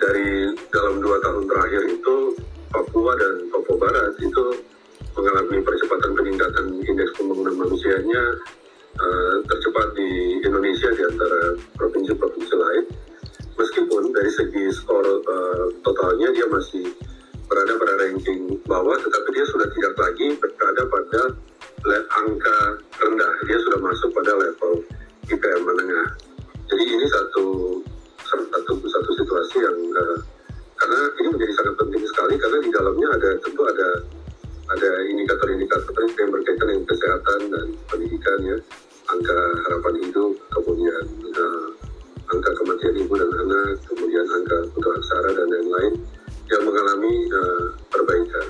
dari dalam dua tahun terakhir itu Papua dan Papua Barat itu mengalami percepatan peningkatan indeks pembangunan manusianya uh, tercepat di Indonesia di antara provinsi-provinsi lain. Meskipun dari segi skor uh, totalnya dia masih berada pada ranking bawah, tetapi dia sudah tidak lagi berada pada angka rendah. Dia sudah masuk pada level Karena ini menjadi sangat penting sekali karena di dalamnya ada tentu ada ada indikator-indikator yang berkaitan dengan kesehatan dan pendidikan ya angka harapan hidup kemudian uh, angka kematian ibu dan anak kemudian angka putra aksara dan lain-lain yang mengalami uh, perbaikan.